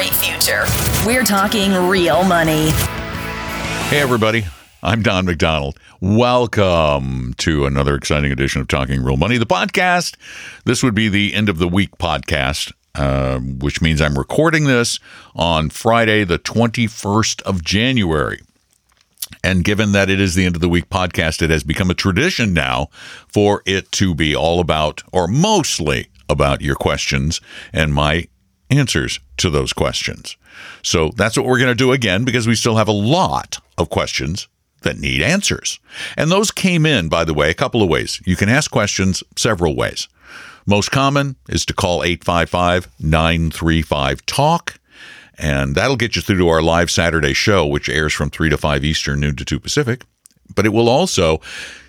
great future. We're talking real money. Hey, everybody. I'm Don McDonald. Welcome to another exciting edition of Talking Real Money, the podcast. This would be the end of the week podcast, uh, which means I'm recording this on Friday, the 21st of January. And given that it is the end of the week podcast, it has become a tradition now for it to be all about, or mostly about your questions and my answers to those questions. So that's what we're going to do again because we still have a lot of questions that need answers. And those came in, by the way, a couple of ways. You can ask questions several ways. Most common is to call 855 935 TALK. And that'll get you through to our live Saturday show, which airs from 3 to 5 Eastern, noon to 2 Pacific. But it will also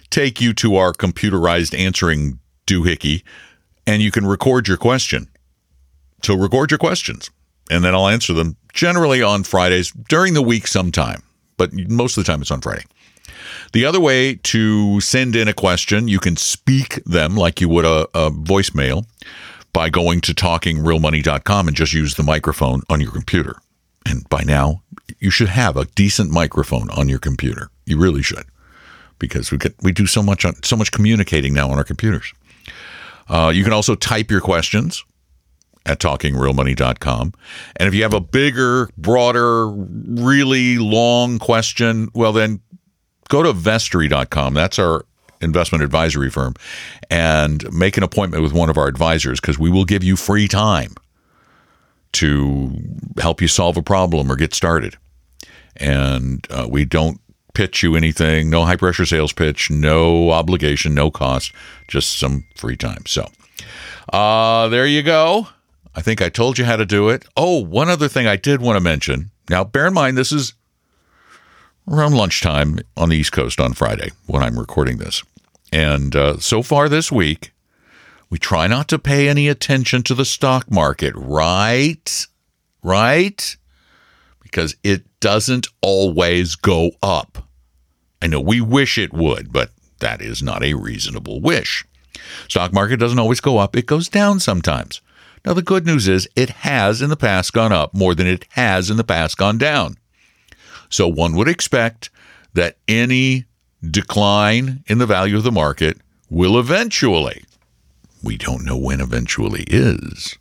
take you to our computerized answering doohickey, and you can record your question. So record your questions, and then I'll answer them generally on Fridays during the week sometime, but most of the time it's on Friday. The other way to send in a question, you can speak them like you would a, a voicemail by going to talkingrealmoney.com and just use the microphone on your computer. And by now, you should have a decent microphone on your computer. You really should, because we get we do so much on, so much communicating now on our computers. Uh, you can also type your questions at talkingrealmoney.com. And if you have a bigger, broader, really long question, well, then go to vestory.com. That's our investment advisory firm and make an appointment with one of our advisors because we will give you free time to help you solve a problem or get started. And uh, we don't pitch you anything, no high pressure sales pitch, no obligation, no cost, just some free time. So uh, there you go. I think I told you how to do it. Oh, one other thing I did want to mention. Now, bear in mind, this is around lunchtime on the East Coast on Friday when I'm recording this. And uh, so far this week, we try not to pay any attention to the stock market, right? Right? Because it doesn't always go up. I know we wish it would, but that is not a reasonable wish. Stock market doesn't always go up, it goes down sometimes. Now, the good news is it has in the past gone up more than it has in the past gone down. So one would expect that any decline in the value of the market will eventually, we don't know when eventually is,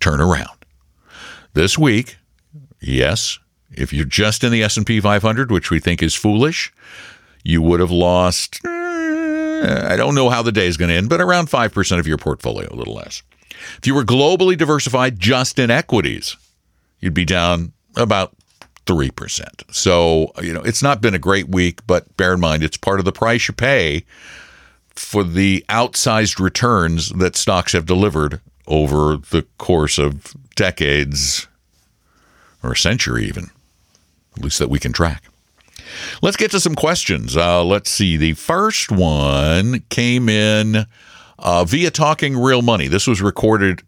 turn around. This week, yes, if you're just in the S&P 500, which we think is foolish, you would have lost eh, I don't know how the day is going to end, but around 5% of your portfolio, a little less. If you were globally diversified just in equities, you'd be down about 3%. So, you know, it's not been a great week, but bear in mind, it's part of the price you pay for the outsized returns that stocks have delivered over the course of decades or a century, even, at least that we can track. Let's get to some questions. Uh, let's see. The first one came in uh, via Talking Real Money. This was recorded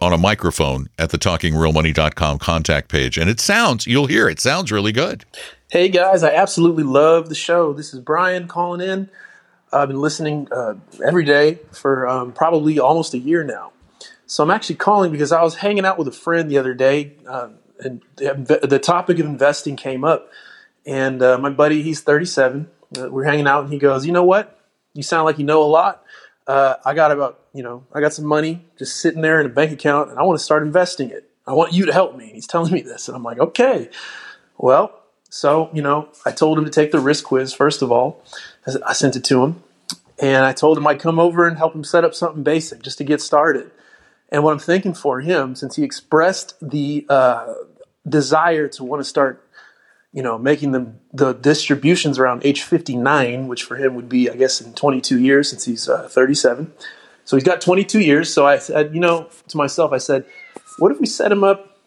on a microphone at the talkingrealmoney.com contact page. And it sounds, you'll hear it, sounds really good. Hey guys, I absolutely love the show. This is Brian calling in. I've been listening uh, every day for um, probably almost a year now. So I'm actually calling because I was hanging out with a friend the other day, uh, and the, topic of investing came up. And uh, my buddy, he's 37. Uh, we're hanging out, and he goes, "You know what? You sound like you know a lot. Uh, I got about, you know, I got some money just sitting there in a bank account, and I want to start investing it. I want you to help me." And he's telling me this, and I'm like, "Okay." Well, so you know, I told him to take the risk quiz first of all. I sent it to him, and I told him I'd come over and help him set up something basic just to get started. And what I'm thinking for him, since he expressed the uh, desire to want to start, you know, making the the distributions around age 59, which for him would be, I guess, in 22 years since he's uh, 37. So he's got 22 years. So I said, you know, to myself, I said, what if we set him up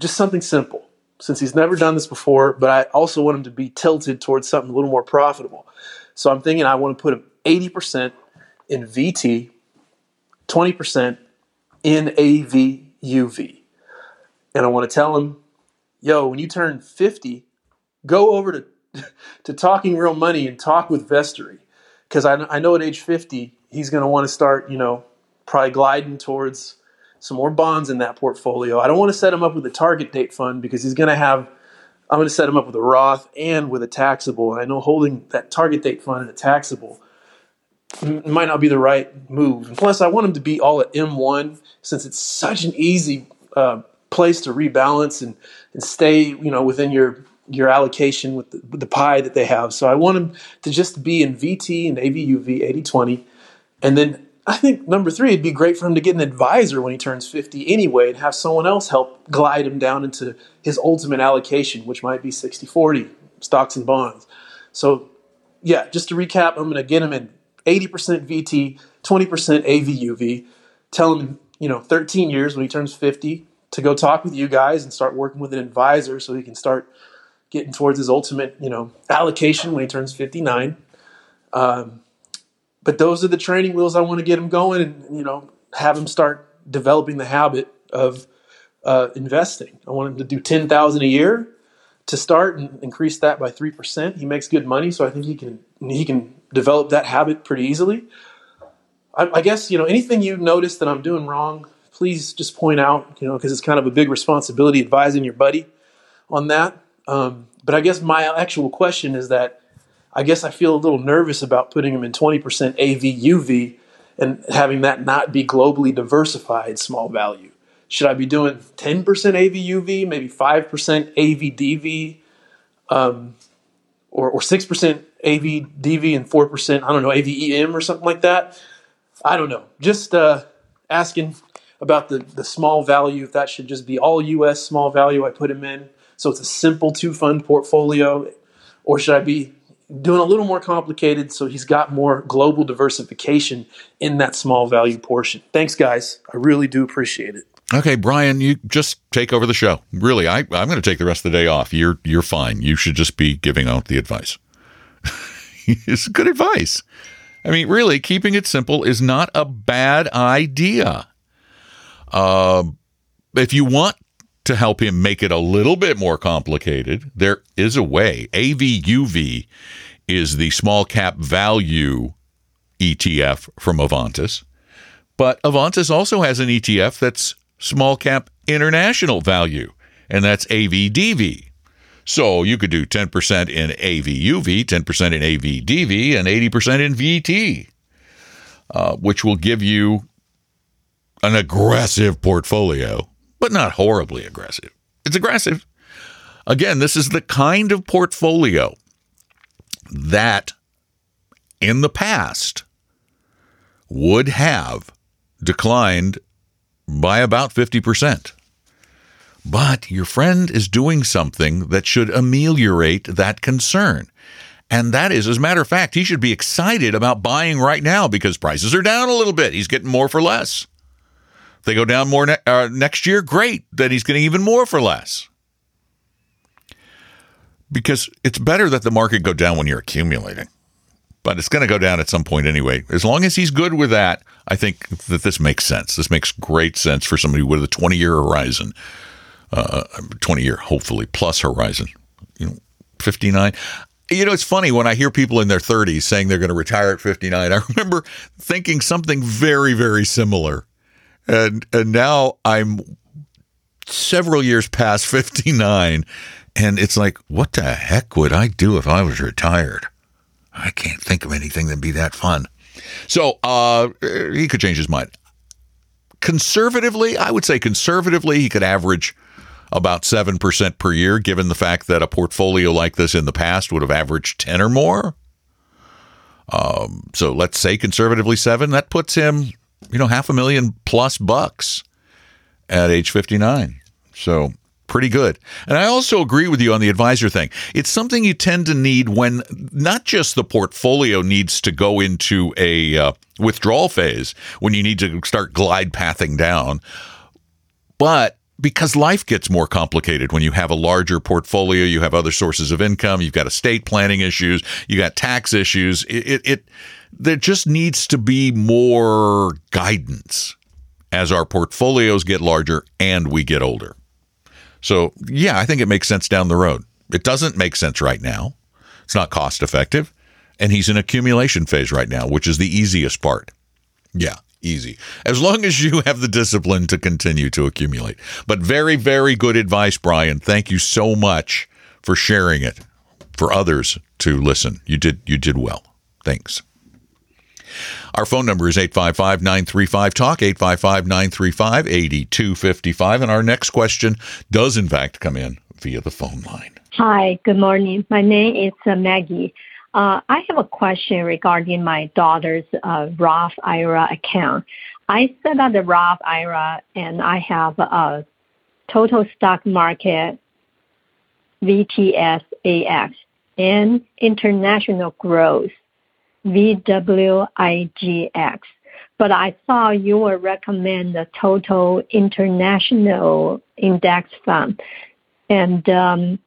just something simple since he's never done this before, but I also want him to be tilted towards something a little more profitable. So I'm thinking I want to put him 80% in VT, 20% in AVUV. And I want to tell him, yo, when you turn 50, go over to, to Talking Real Money and talk with Vestory. Because I, I know at age 50, he's going to want to start, you know, probably gliding towards some more bonds in that portfolio. I don't want to set him up with a target date fund because he's going to have, I'm going to set him up with a Roth and with a taxable. And I know holding that target date fund and a taxable might not be the right move. And plus, I want him to be all at M1 since it's such an easy uh, place to rebalance and, and stay, you know, within your your allocation with the, with the pie that they have. So I want him to just be in VT and AVUV 80-20. And then I think number three, it'd be great for him to get an advisor when he turns 50 anyway and have someone else help glide him down into his ultimate allocation, which might be 60 40 stocks and bonds. So, yeah, just to recap, I'm going to get him in 80% VT, 20% AVUV, tell him, you know, 13 years when he turns 50 to go talk with you guys and start working with an advisor so he can start getting towards his ultimate, you know, allocation when he turns 59. Um, but those are the training wheels I want to get him going and, you know, have him start developing the habit of uh, investing. I want him to do 10,000 a year to start and increase that by 3%. He makes good money, so I think he can he can develop that habit pretty easily. I, I guess, you know, anything you notice that I'm doing wrong, please just point out, you know, because it's kind of a big responsibility advising your buddy on that. Um, but I guess my actual question is that I guess I feel a little nervous about putting them in 20% AVUV and having that not be globally diversified small value. Should I be doing 10% AVUV, maybe 5% AVDV, um, or, or 6% AVDV and 4%, I don't know, AVEM or something like that? I don't know. Just uh, asking about the, the small value, if that should just be all US small value I put them in. So it's a simple two fund portfolio, or should I be doing a little more complicated so he's got more global diversification in that small value portion. Thanks, guys. I really do appreciate it. Okay, Brian, you just take over the show. Really, I, I'm going to take the rest of the day off. You're you're fine. You should just be giving out the advice. it's good advice. I mean, really, keeping it simple is not a bad idea. Uh, if you want to help him make it a little bit more complicated, there is a way. AVUV is the small cap value ETF from Avantis. But Avantis also has an ETF that's small cap international value, and that's AVDV. So you could do 10% in AVUV, 10% in AVDV, and 80% in VT, uh, which will give you an aggressive portfolio but not horribly aggressive. It's aggressive. Again, this is the kind of portfolio that in the past would have declined by about 50%. But your friend is doing something that should ameliorate that concern. And that is, as a matter of fact, he should be excited about buying right now because prices are down a little bit. He's getting more for less they go down more ne- uh, next year, great. Then he's getting even more for less. Because it's better that the market go down when you're accumulating. But it's going to go down at some point anyway. As long as he's good with that, I think that this makes sense. This makes great sense for somebody with a 20 year horizon, uh, 20 year, hopefully, plus horizon. You know, 59. You know, it's funny when I hear people in their 30s saying they're going to retire at 59. I remember thinking something very, very similar and and now I'm several years past 59 and it's like what the heck would I do if I was retired? I can't think of anything that'd be that fun. So, uh he could change his mind. Conservatively, I would say conservatively he could average about 7% per year given the fact that a portfolio like this in the past would have averaged 10 or more. Um, so let's say conservatively 7, that puts him you know, half a million plus bucks at age 59. So pretty good. And I also agree with you on the advisor thing. It's something you tend to need when not just the portfolio needs to go into a uh, withdrawal phase, when you need to start glide pathing down, but because life gets more complicated when you have a larger portfolio, you have other sources of income, you've got estate planning issues, you got tax issues. It, it, it there just needs to be more guidance as our portfolios get larger and we get older. So, yeah, I think it makes sense down the road. It doesn't make sense right now. It's not cost effective. And he's in accumulation phase right now, which is the easiest part. Yeah, easy. As long as you have the discipline to continue to accumulate. But very, very good advice, Brian. Thank you so much for sharing it for others to listen. You did you did well. Thanks. Our phone number is 855 935 Talk, 855 935 8255. And our next question does, in fact, come in via the phone line. Hi, good morning. My name is uh, Maggie. Uh, I have a question regarding my daughter's uh, Roth IRA account. I set up the Roth IRA and I have a total stock market VTSAX and international growth VWIGX. But I saw you would recommend the total international index fund. And um,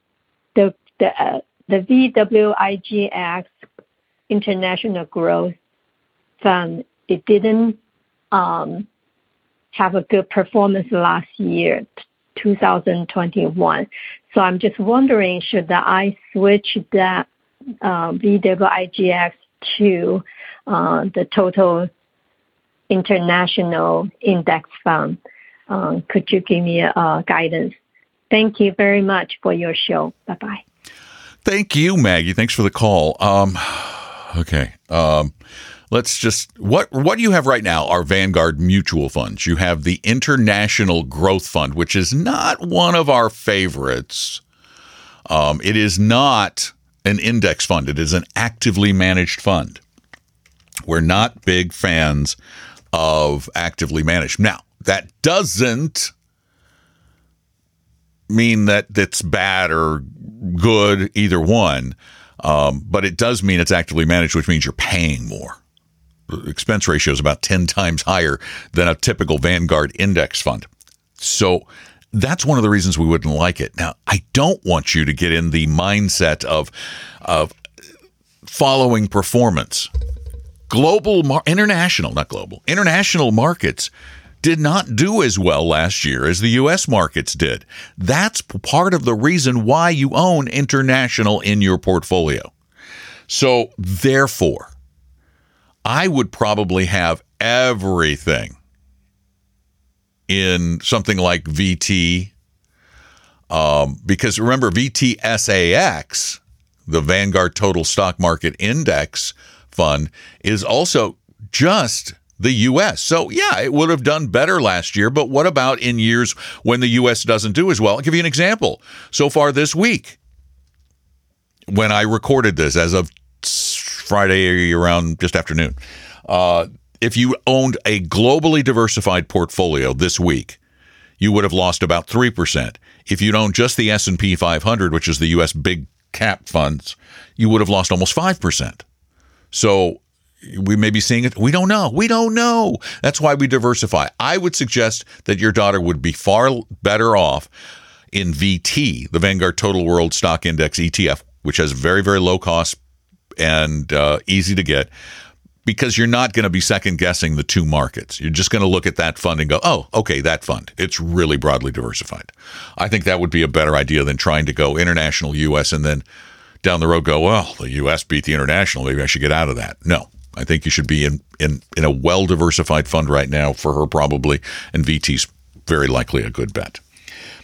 the, the, uh, the VWIGX International Growth Fund, it didn't um, have a good performance last year, 2021. So I'm just wondering, should I switch that uh, VWIGX to uh, the total international index fund. Um, could you give me a, guidance? Thank you very much for your show. Bye bye. Thank you, Maggie. Thanks for the call. Um, okay. Um, let's just what what you have right now are Vanguard mutual funds. You have the International Growth Fund, which is not one of our favorites. Um, it is not an index fund, it is an actively managed fund. We're not big fans of actively managed. Now, that doesn't mean that it's bad or good, either one, um, but it does mean it's actively managed, which means you're paying more. Expense ratio is about 10 times higher than a typical Vanguard index fund. So that's one of the reasons we wouldn't like it. Now, I don't want you to get in the mindset of of following performance. Global, mar- international, not global, international markets did not do as well last year as the U.S. markets did. That's part of the reason why you own international in your portfolio. So, therefore, I would probably have everything in something like VT. Um, because remember, VTSAX, the Vanguard Total Stock Market Index Fund, is also just the U.S. So, yeah, it would have done better last year, but what about in years when the U.S. doesn't do as well? I'll give you an example. So far this week, when I recorded this as of Friday around just afternoon, uh, if you owned a globally diversified portfolio this week, you would have lost about 3%. If you'd owned just the S&P 500, which is the US big cap funds, you would have lost almost 5%. So we may be seeing it. We don't know. We don't know. That's why we diversify. I would suggest that your daughter would be far better off in VT, the Vanguard Total World Stock Index ETF, which has very, very low cost and uh, easy to get because you're not going to be second guessing the two markets. You're just going to look at that fund and go, oh, okay, that fund. It's really broadly diversified. I think that would be a better idea than trying to go international US and then down the road go, well, the US beat the international. Maybe I should get out of that. No. I think you should be in, in, in a well diversified fund right now for her, probably. And VT's very likely a good bet.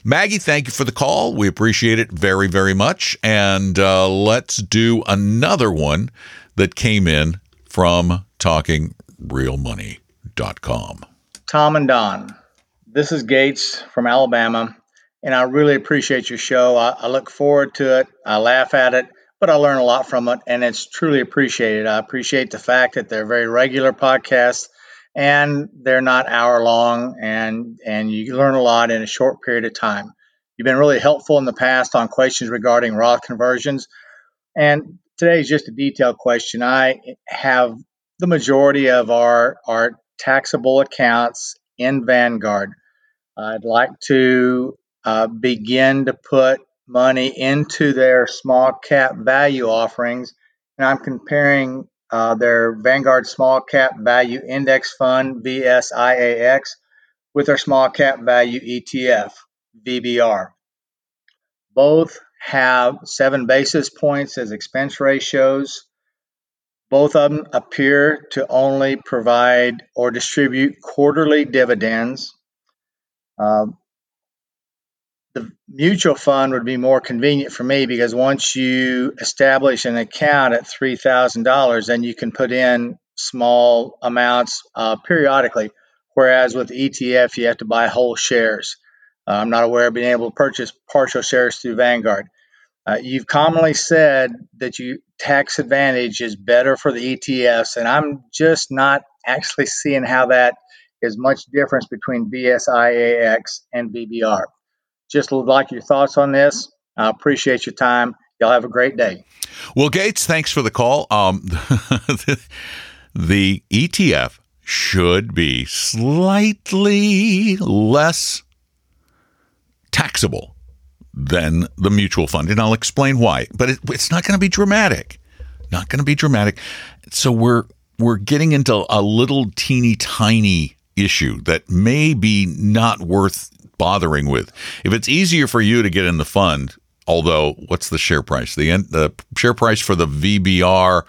Maggie, thank you for the call. We appreciate it very, very much. And uh, let's do another one that came in from talkingrealmoney.com. Tom and Don, this is Gates from Alabama, and I really appreciate your show. I, I look forward to it, I laugh at it, but I learn a lot from it, and it's truly appreciated. I appreciate the fact that they're very regular podcasts and they're not hour long and and you learn a lot in a short period of time you've been really helpful in the past on questions regarding roth conversions and today is just a detailed question. I have the majority of our our taxable accounts in Vanguard. I'd like to uh, begin to put money into their small cap value offerings, and I'm comparing uh, their Vanguard Small Cap Value Index Fund VSIAX with their Small Cap Value ETF VBR. Both have seven basis points as expense ratios. Both of them appear to only provide or distribute quarterly dividends. Uh, the mutual fund would be more convenient for me because once you establish an account at $3,000, then you can put in small amounts uh, periodically. Whereas with ETF, you have to buy whole shares. Uh, I'm not aware of being able to purchase partial shares through Vanguard. Uh, you've commonly said that you tax advantage is better for the ETFs, and I'm just not actually seeing how that is much difference between VSIAX and VBR. Just would like your thoughts on this. I appreciate your time. Y'all have a great day. Well, Gates, thanks for the call. Um, the ETF should be slightly less taxable than the mutual fund. And I'll explain why. But it, it's not going to be dramatic. Not going to be dramatic. So we're we're getting into a little teeny tiny issue that may be not worth bothering with. If it's easier for you to get in the fund, although what's the share price? The the share price for the VBR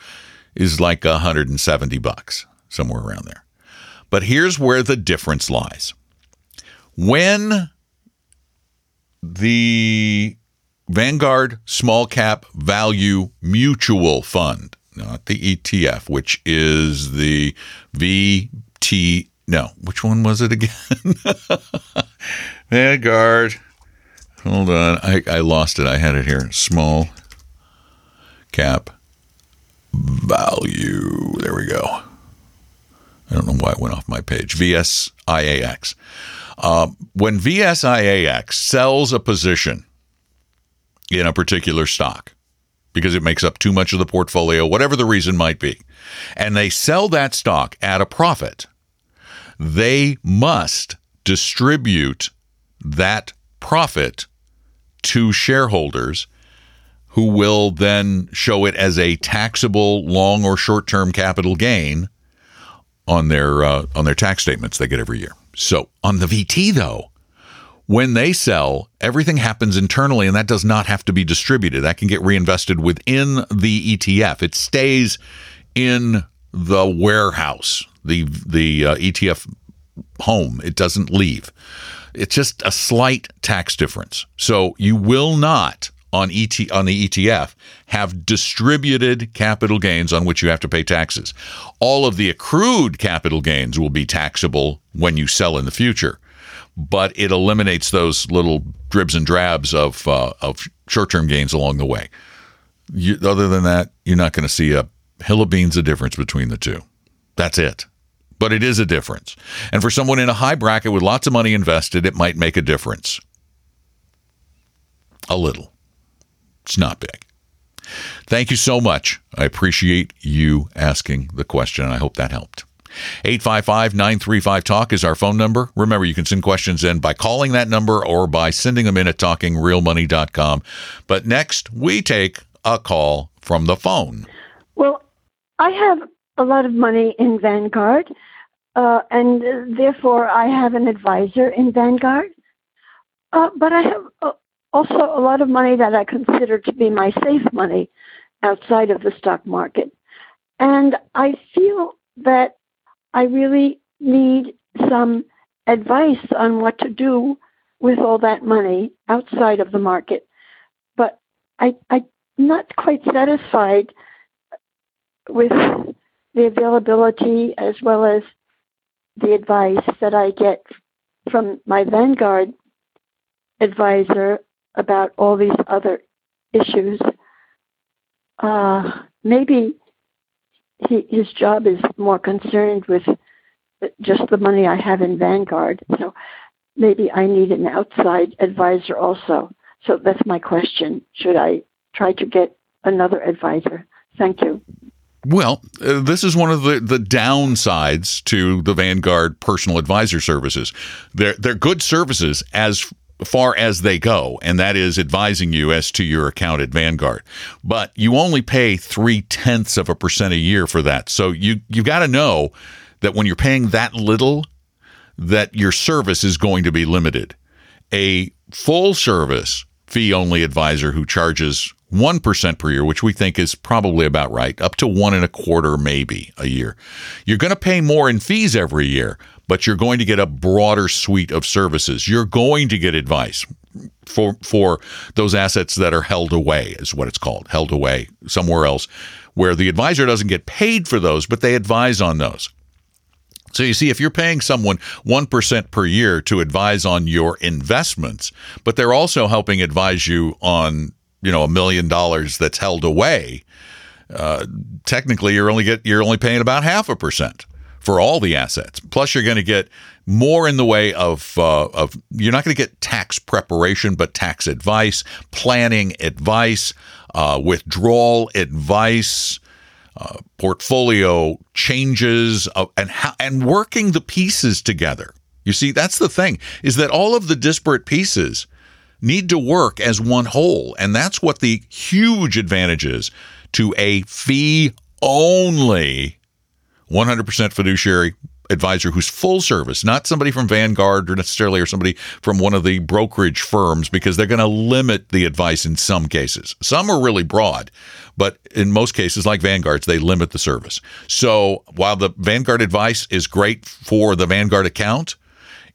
is like 170 bucks, somewhere around there. But here's where the difference lies. When the Vanguard Small Cap Value Mutual Fund, not the ETF, which is the VT. No, which one was it again? Vanguard. Hold on. I, I lost it. I had it here. Small cap value. There we go. I don't know why it went off my page. VSIAX. Uh, when VSIAX sells a position in a particular stock because it makes up too much of the portfolio, whatever the reason might be, and they sell that stock at a profit, they must distribute that profit to shareholders who will then show it as a taxable long or short-term capital gain on their uh, on their tax statements they get every year. So on the VT though, when they sell, everything happens internally and that does not have to be distributed. That can get reinvested within the ETF. It stays in the warehouse, the the uh, ETF home. It doesn't leave. It's just a slight tax difference. So you will not on ET on the ETF have distributed capital gains on which you have to pay taxes. All of the accrued capital gains will be taxable when you sell in the future, but it eliminates those little dribs and drabs of uh, of short term gains along the way. You, other than that, you're not going to see a hill of beans of difference between the two. That's it. But it is a difference. And for someone in a high bracket with lots of money invested, it might make a difference. A little. It's not big. Thank you so much. I appreciate you asking the question. I hope that helped. 855 935 Talk is our phone number. Remember, you can send questions in by calling that number or by sending them in at talkingrealmoney.com. But next, we take a call from the phone. Well, I have a lot of money in Vanguard, uh, and therefore I have an advisor in Vanguard. Uh, but I have uh, also a lot of money that I consider to be my safe money outside of the stock market. And I feel that I really need some advice on what to do with all that money outside of the market. But I, I'm not quite satisfied with the availability as well as the advice that I get from my Vanguard advisor about all these other issues. Uh, maybe he, his job is more concerned with just the money I have in Vanguard. So maybe I need an outside advisor also. So that's my question. Should I try to get another advisor? Thank you. Well, uh, this is one of the, the downsides to the Vanguard personal advisor services. They're, they're good services as far as they go, and that is advising you as to your account at Vanguard. But you only pay three tenths of a percent a year for that. So you you've got to know that when you're paying that little, that your service is going to be limited. A full service fee only advisor who charges 1% per year, which we think is probably about right, up to one and a quarter maybe a year. You're going to pay more in fees every year, but you're going to get a broader suite of services. You're going to get advice for for those assets that are held away is what it's called, held away somewhere else where the advisor doesn't get paid for those, but they advise on those. So you see, if you're paying someone 1% per year to advise on your investments, but they're also helping advise you on, you know, a million dollars that's held away, uh, technically you're only get you're only paying about half a percent for all the assets. Plus, you're going to get more in the way of uh, of you're not going to get tax preparation, but tax advice, planning advice, uh, withdrawal advice uh, portfolio changes of, and how, and working the pieces together. You see, that's the thing is that all of the disparate pieces need to work as one whole, and that's what the huge advantages to a fee only 100% fiduciary advisor who's full service, not somebody from Vanguard or necessarily or somebody from one of the brokerage firms, because they're going to limit the advice in some cases. Some are really broad, but in most cases, like Vanguard's, they limit the service. So while the Vanguard advice is great for the Vanguard account,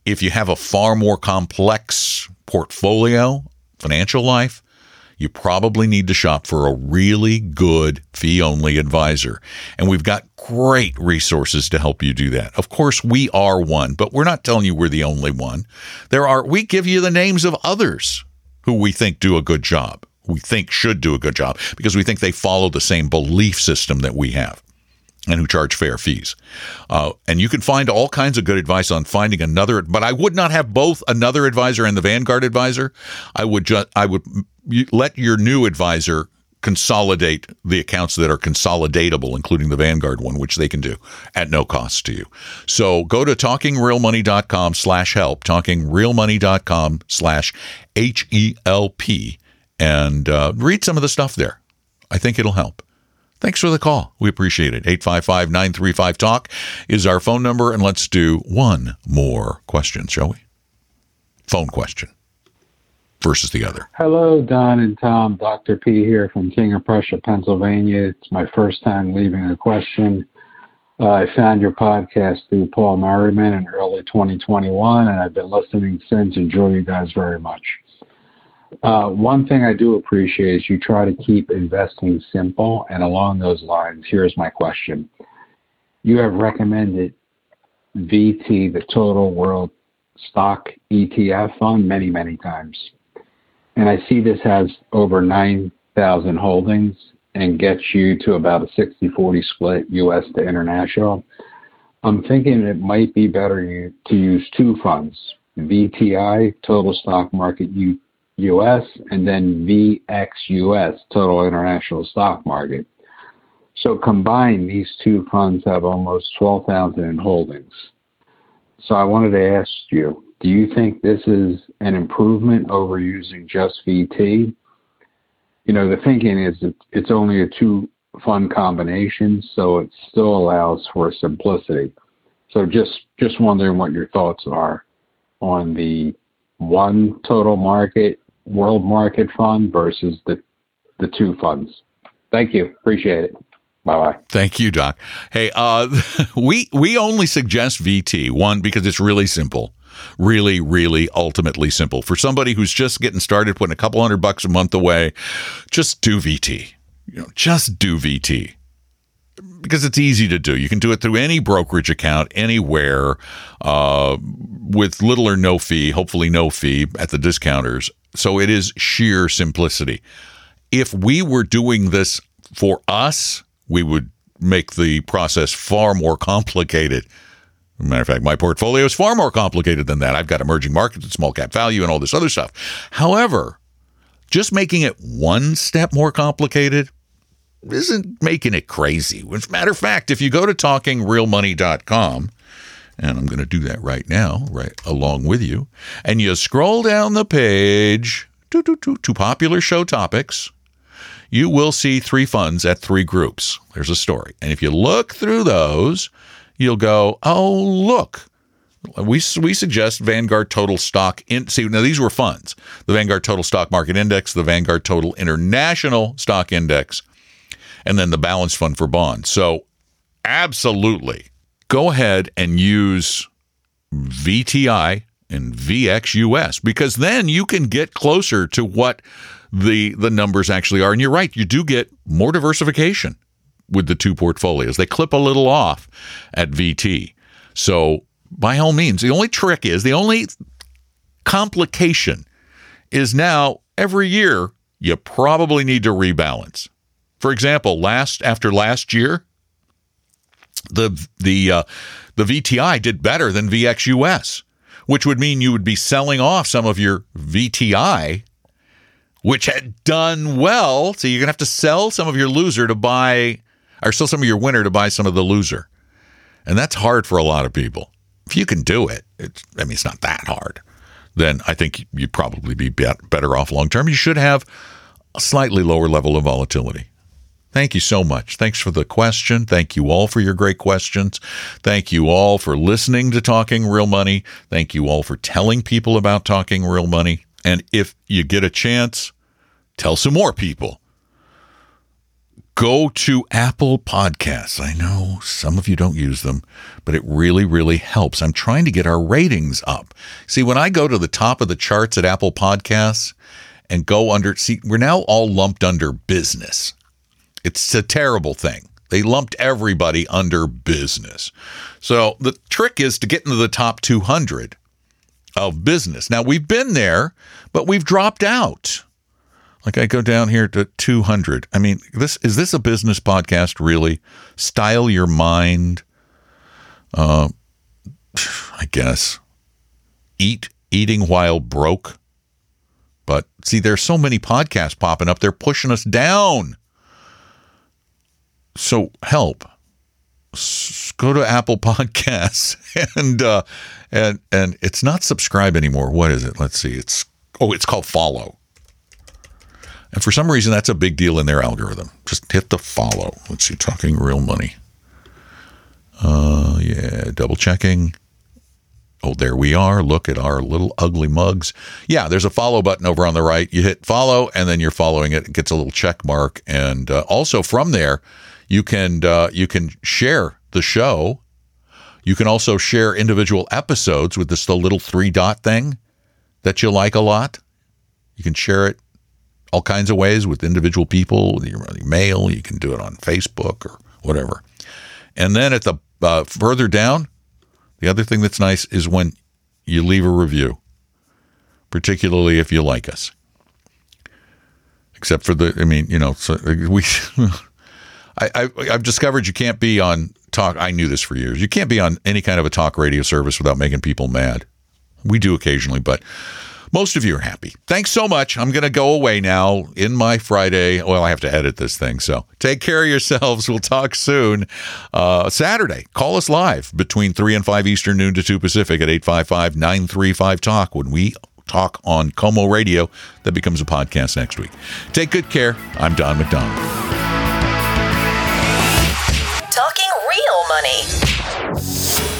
if you have a far more complex portfolio, financial life, you probably need to shop for a really good fee only advisor. And we've got great resources to help you do that. Of course, we are one, but we're not telling you we're the only one. There are, we give you the names of others who we think do a good job, we think should do a good job because we think they follow the same belief system that we have and who charge fair fees. Uh, and you can find all kinds of good advice on finding another, but I would not have both another advisor and the Vanguard advisor. I would just, I would let your new advisor consolidate the accounts that are consolidatable, including the Vanguard one, which they can do at no cost to you. So go to talkingrealmoney.com slash help, talkingrealmoney.com slash H-E-L-P, and uh, read some of the stuff there. I think it'll help. Thanks for the call. We appreciate it. 855 935 Talk is our phone number. And let's do one more question, shall we? Phone question versus the other. Hello, Don and Tom. Dr. P here from King of Prussia, Pennsylvania. It's my first time leaving a question. Uh, I found your podcast through Paul Merriman in early 2021, and I've been listening since. Enjoy you guys very much. Uh, one thing I do appreciate is you try to keep investing simple, and along those lines, here's my question. You have recommended VT, the Total World Stock ETF Fund, many, many times. And I see this has over 9,000 holdings and gets you to about a 60 40 split US to international. I'm thinking it might be better to use two funds VTI, Total Stock Market U- US, and then VXUS, Total International Stock Market. So combined, these two funds have almost 12,000 in holdings. So I wanted to ask you, do you think this is an improvement over using just VT? You know, the thinking is it's only a two fund combination, so it still allows for simplicity. So just just wondering what your thoughts are on the one total market world market fund versus the the two funds. Thank you. Appreciate it. Bye bye. Thank you, Doc. Hey, uh, we we only suggest VT one because it's really simple, really, really ultimately simple for somebody who's just getting started, putting a couple hundred bucks a month away. Just do VT. You know, just do VT because it's easy to do. You can do it through any brokerage account anywhere uh, with little or no fee, hopefully no fee at the discounters. So it is sheer simplicity. If we were doing this for us, we would make the process far more complicated. Matter of fact, my portfolio is far more complicated than that. I've got emerging markets and small cap value and all this other stuff. However, just making it one step more complicated isn't making it crazy. As a matter of fact, if you go to talkingrealmoney.com, and I'm going to do that right now, right along with you, and you scroll down the page to, popular show topics, you will see three funds at three groups. There's a story. And if you look through those, you'll go, oh, look. We, we suggest Vanguard Total Stock. In, see, now these were funds the Vanguard Total Stock Market Index, the Vanguard Total International Stock Index, and then the Balanced Fund for Bonds. So, absolutely, go ahead and use VTI and VXUS because then you can get closer to what the the numbers actually are. And you're right, you do get more diversification with the two portfolios. They clip a little off at VT. So by all means, the only trick is the only complication is now every year you probably need to rebalance. For example, last after last year, the the uh, the VTI did better than VXUS, which would mean you would be selling off some of your VTI, which had done well. So you're gonna have to sell some of your loser to buy, or sell some of your winner to buy some of the loser, and that's hard for a lot of people. If you can do it, it's I mean it's not that hard. Then I think you'd probably be better off long term. You should have a slightly lower level of volatility. Thank you so much. Thanks for the question. Thank you all for your great questions. Thank you all for listening to Talking Real Money. Thank you all for telling people about Talking Real Money. And if you get a chance, tell some more people. Go to Apple Podcasts. I know some of you don't use them, but it really, really helps. I'm trying to get our ratings up. See, when I go to the top of the charts at Apple Podcasts and go under, see, we're now all lumped under business. It's a terrible thing. They lumped everybody under business. So the trick is to get into the top 200 of business. Now we've been there, but we've dropped out. Like I go down here to 200. I mean, this is this a business podcast really? Style your mind. Uh, I guess. Eat eating while broke. But see, there's so many podcasts popping up. They're pushing us down. So help. go to Apple Podcasts and uh, and and it's not subscribe anymore. What is it? Let's see. It's oh, it's called follow. And for some reason, that's a big deal in their algorithm. Just hit the follow. Let's see. Talking real money. Uh, yeah, double checking. Oh, there we are. Look at our little ugly mugs. Yeah, there's a follow button over on the right. You hit follow, and then you're following it. It gets a little check mark. And uh, also from there, you can uh, you can share the show. You can also share individual episodes with this the little three dot thing that you like a lot. You can share it all kinds of ways with individual people, your mail. You can do it on Facebook or whatever. And then at the uh, further down, the other thing that's nice is when you leave a review, particularly if you like us. Except for the, I mean, you know, so we I, I have discovered you can't be on talk. I knew this for years. You can't be on any kind of a talk radio service without making people mad. We do occasionally, but most of you are happy. Thanks so much. I'm going to go away now in my Friday. Well, I have to edit this thing. So take care of yourselves. We'll talk soon. Uh, Saturday, call us live between 3 and 5 Eastern, noon to 2 Pacific at 855 935 Talk when we talk on KOMO Radio. That becomes a podcast next week. Take good care. I'm Don McDonald.